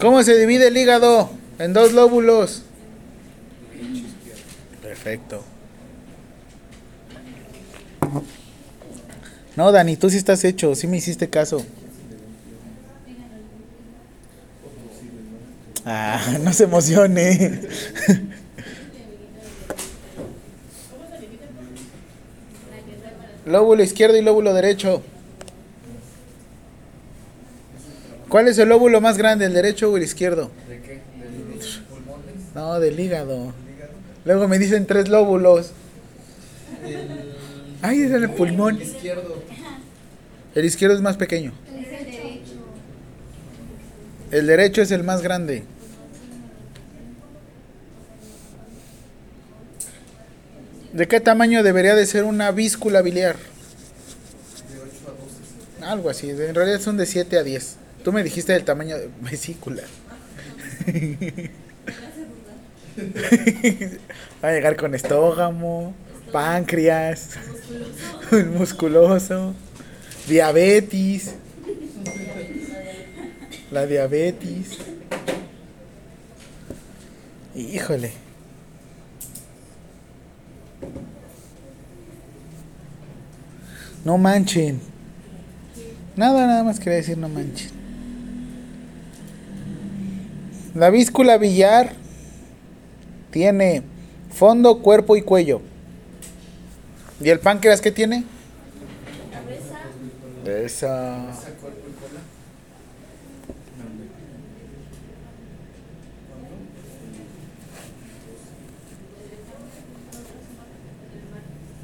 ¿Cómo se divide el hígado? En dos lóbulos. Perfecto. No, Dani, tú sí estás hecho, sí me hiciste caso. Ah, <laughs> no se emocione. Lóbulo izquierdo y lóbulo derecho. ¿Cuál es el lóbulo más grande, el derecho o el izquierdo? ¿De qué? ¿De los pulmones? No, del hígado. ¿Hígado? Luego me dicen tres lóbulos. El Ay, es el pulmón. izquierdo. El izquierdo es más pequeño. Es el derecho. El derecho es el más grande. ¿De qué tamaño debería de ser una víscula biliar? De 8 a 12. Algo así, en realidad son de 7 a 10. Tú me dijiste del tamaño de vesícula. Va a llegar con estógamo, páncreas, musculoso, diabetes. La diabetes. Híjole. No manchen. Nada, nada más quería decir no manchen. La víscula billar tiene fondo, cuerpo y cuello. ¿Y el páncreas qué tiene? Cabeza, Esa. ¿Esa cuerpo y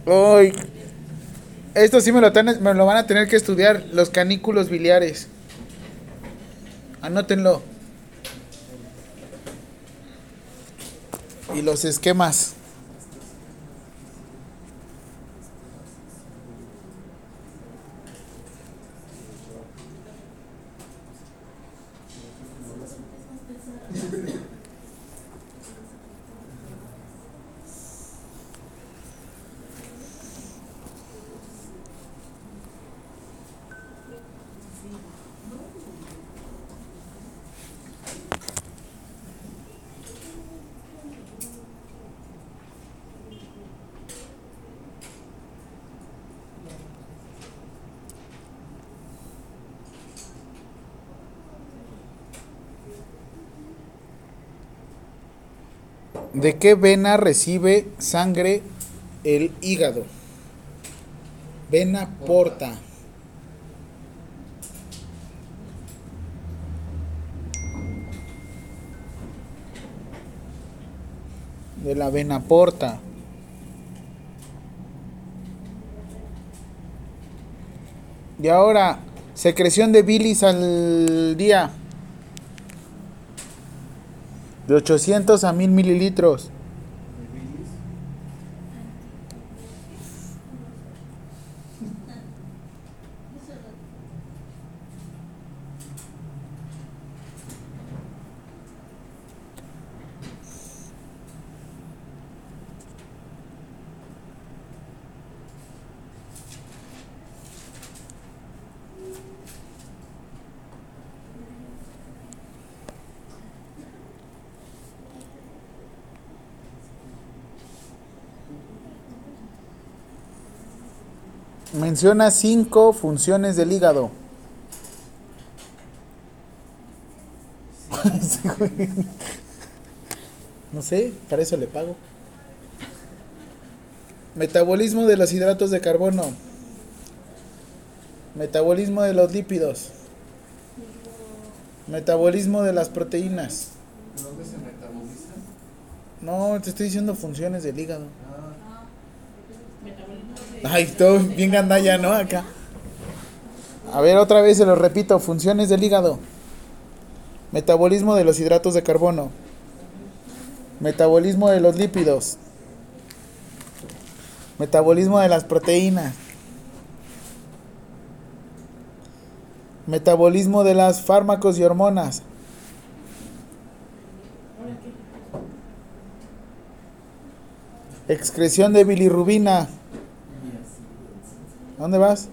cola? Uy. Esto sí me lo, me lo van a tener que estudiar, los canículos biliares. Anótenlo. Y los esquemas. ¿De qué vena recibe sangre el hígado? Vena porta. De la vena porta. Y ahora, secreción de bilis al día. De 800 a 1000 mililitros. ¿De bilis? Menciona cinco funciones del hígado. <laughs> No sé, para eso le pago. Metabolismo de los hidratos de carbono. Metabolismo de los lípidos. Metabolismo de las proteínas. ¿Dónde se metaboliza? No, te estoy diciendo funciones del hígado. Ay, todo bien gandalla, ¿no? Acá. A ver, otra vez se lo repito. Funciones del hígado. Metabolismo de los hidratos de carbono. Metabolismo de los lípidos. Metabolismo de las proteínas. Metabolismo de las fármacos y hormonas. Excreción de bilirrubina. ¿A ¿Dónde vas?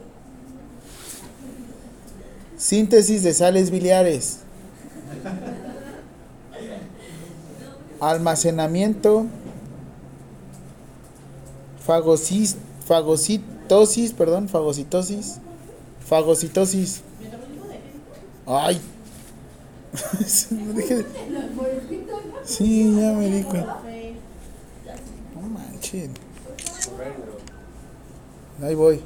Síntesis de sales biliares. Almacenamiento. Fagocis, fagocitosis, perdón, fagocitosis. Fagocitosis. Ay. <laughs> Sí, ya me di. No manches. Ahí voy.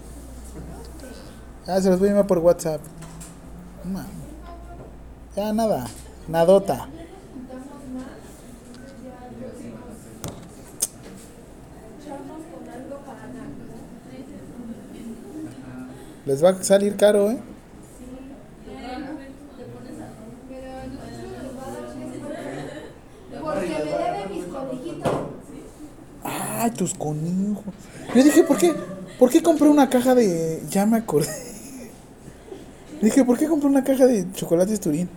Ya se los voy a enviar por WhatsApp. Mames. Ya nada. Nadota. Les va a salir caro, ¿eh? Ay, tus conejos. Yo dije, ¿por qué? ¿Por qué compré una caja de. Ya me acordé. Dije, ¿por qué compré una caja de chocolates Turín?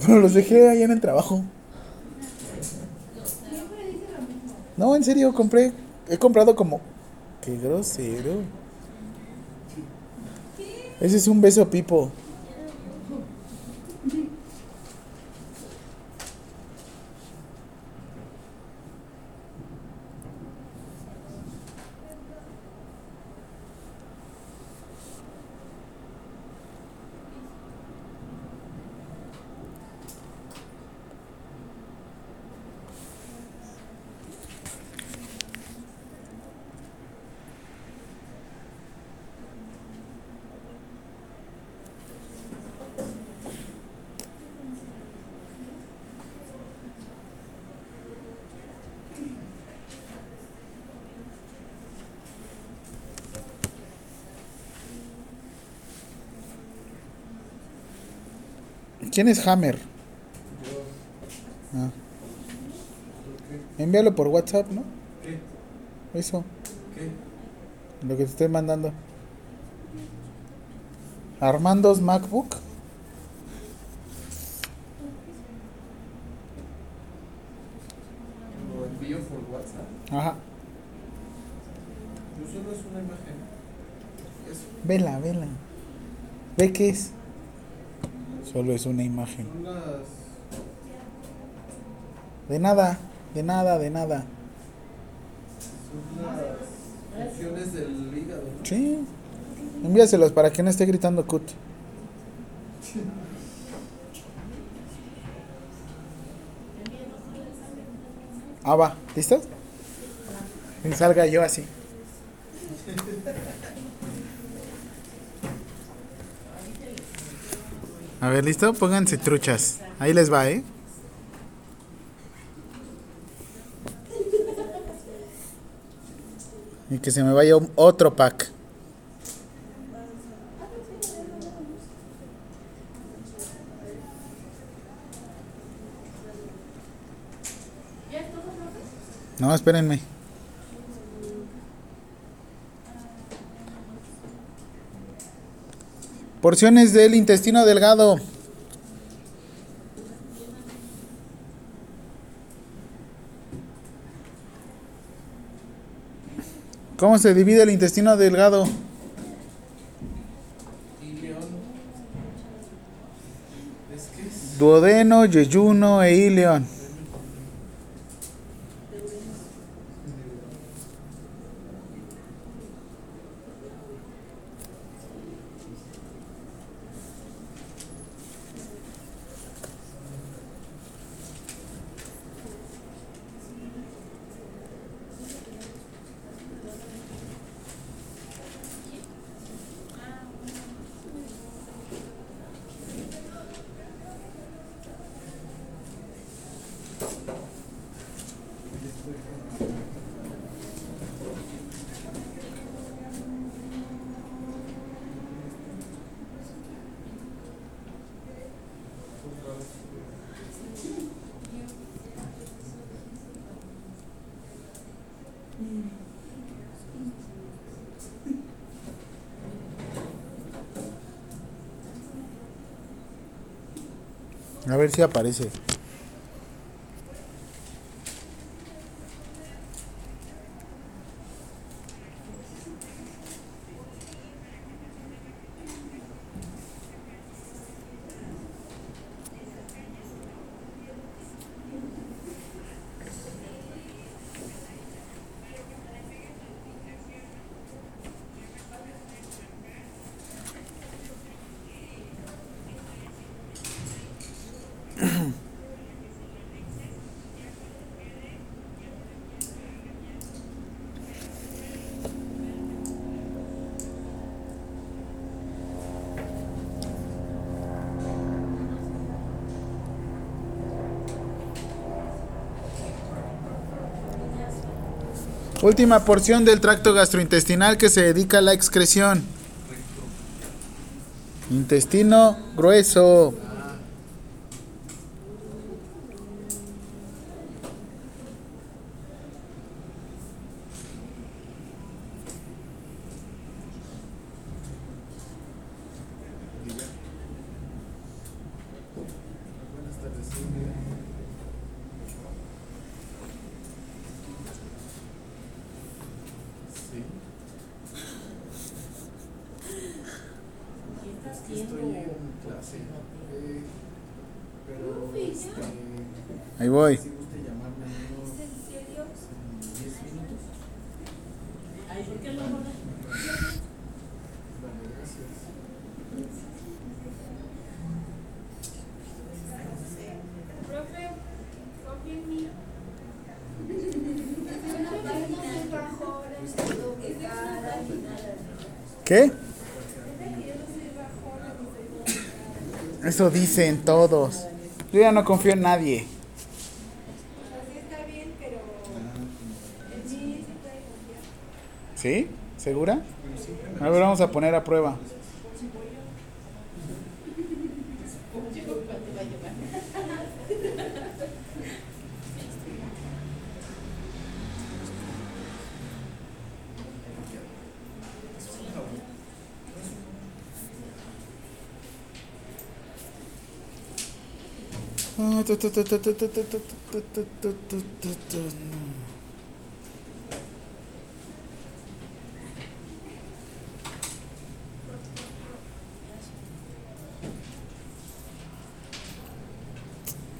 Pero los dejé ahí en el trabajo. No, en serio, compré. He comprado como. Qué grosero. Ese es un beso pipo. ¿Quién es Hammer? Yo. Ah, envíalo por WhatsApp, ¿no? ¿Qué? Eso, ¿Qué? lo que te estoy mandando. Armando's MacBook. Lo envío por WhatsApp. Ajá. Yo solo es una imagen. Es Vela, vela. ¿Ve qué es? Solo es una imagen. De nada, de nada, de nada. Son las del hígado. Sí. Envíaselos para que no esté gritando cut. Ah, va. ¿Listos? Y salga yo así. A ver, ¿listo? Pónganse truchas. Ahí les va, ¿eh? Y que se me vaya otro pack. No, espérenme. Porciones del intestino delgado. ¿Cómo se divide el intestino delgado? Duodeno, yeyuno e ileón. A ver si aparece. Última porción del tracto gastrointestinal que se dedica a la excreción. Intestino grueso. Buenas tardes. sí, mira. Sí. Es que estoy en clase. eh, pero este. Ahí voy. Si gusta llamarme en unos ¿Es en serio? en 10 minutos. Ay, ¿por qué no lo Vale, gracias. Profe, copien mío. Es una página de bajo ahora en todo que cara y nada. ¿Qué? Es de que yo no soy bajona ni soy bajona. Eso dicen todos. Yo ya no confío en nadie. ¿Sí? ¿Segura? A ver, vamos a poner a prueba.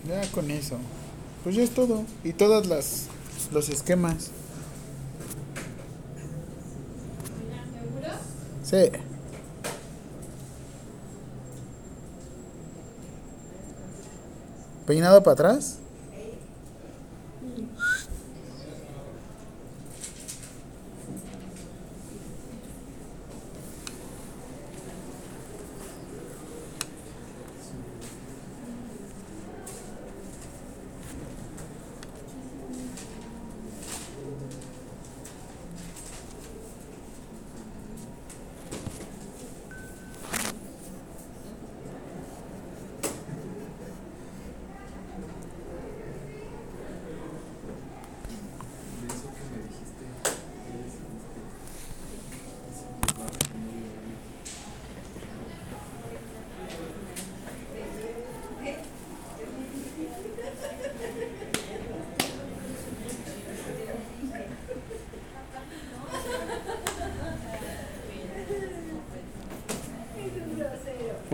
Ya con eso. Pues ya es todo. Y todas las los esquemas. Sí. ¿Peinado para atrás?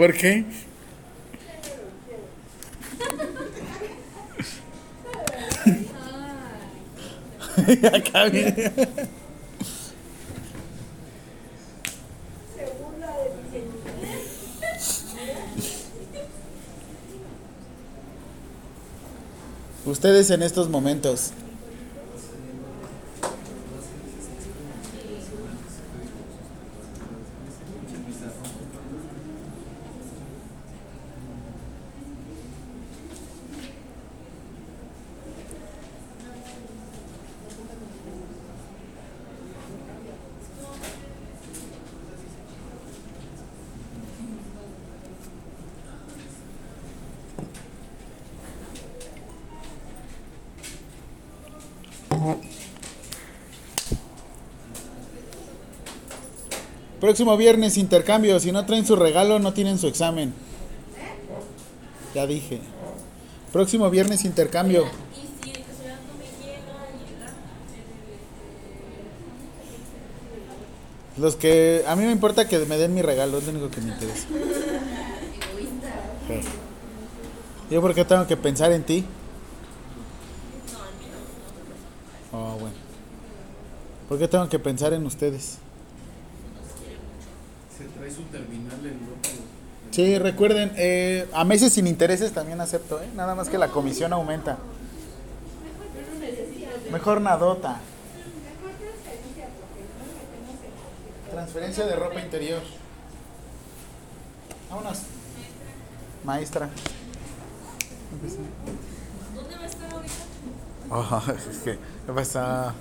¿Por qué? <laughs> Acá viene. Ustedes en estos momentos. Próximo viernes intercambio. Si no traen su regalo, no tienen su examen. Ya dije. Próximo viernes intercambio. Los que a mí me importa que me den mi regalo, es lo único que me interesa. Yo porque tengo que pensar en ti. Oh, bueno. ¿Por qué tengo que pensar en ustedes? Se trae su terminal en Europa. Sí, recuerden, eh, a meses sin intereses también acepto, ¿eh? Nada más que la comisión aumenta. Mejor nadota. Transferencia de ropa interior. Vámonos. Maestra. ¿Dónde va a estar ahorita? <laughs> Es que, ¿qué pasa?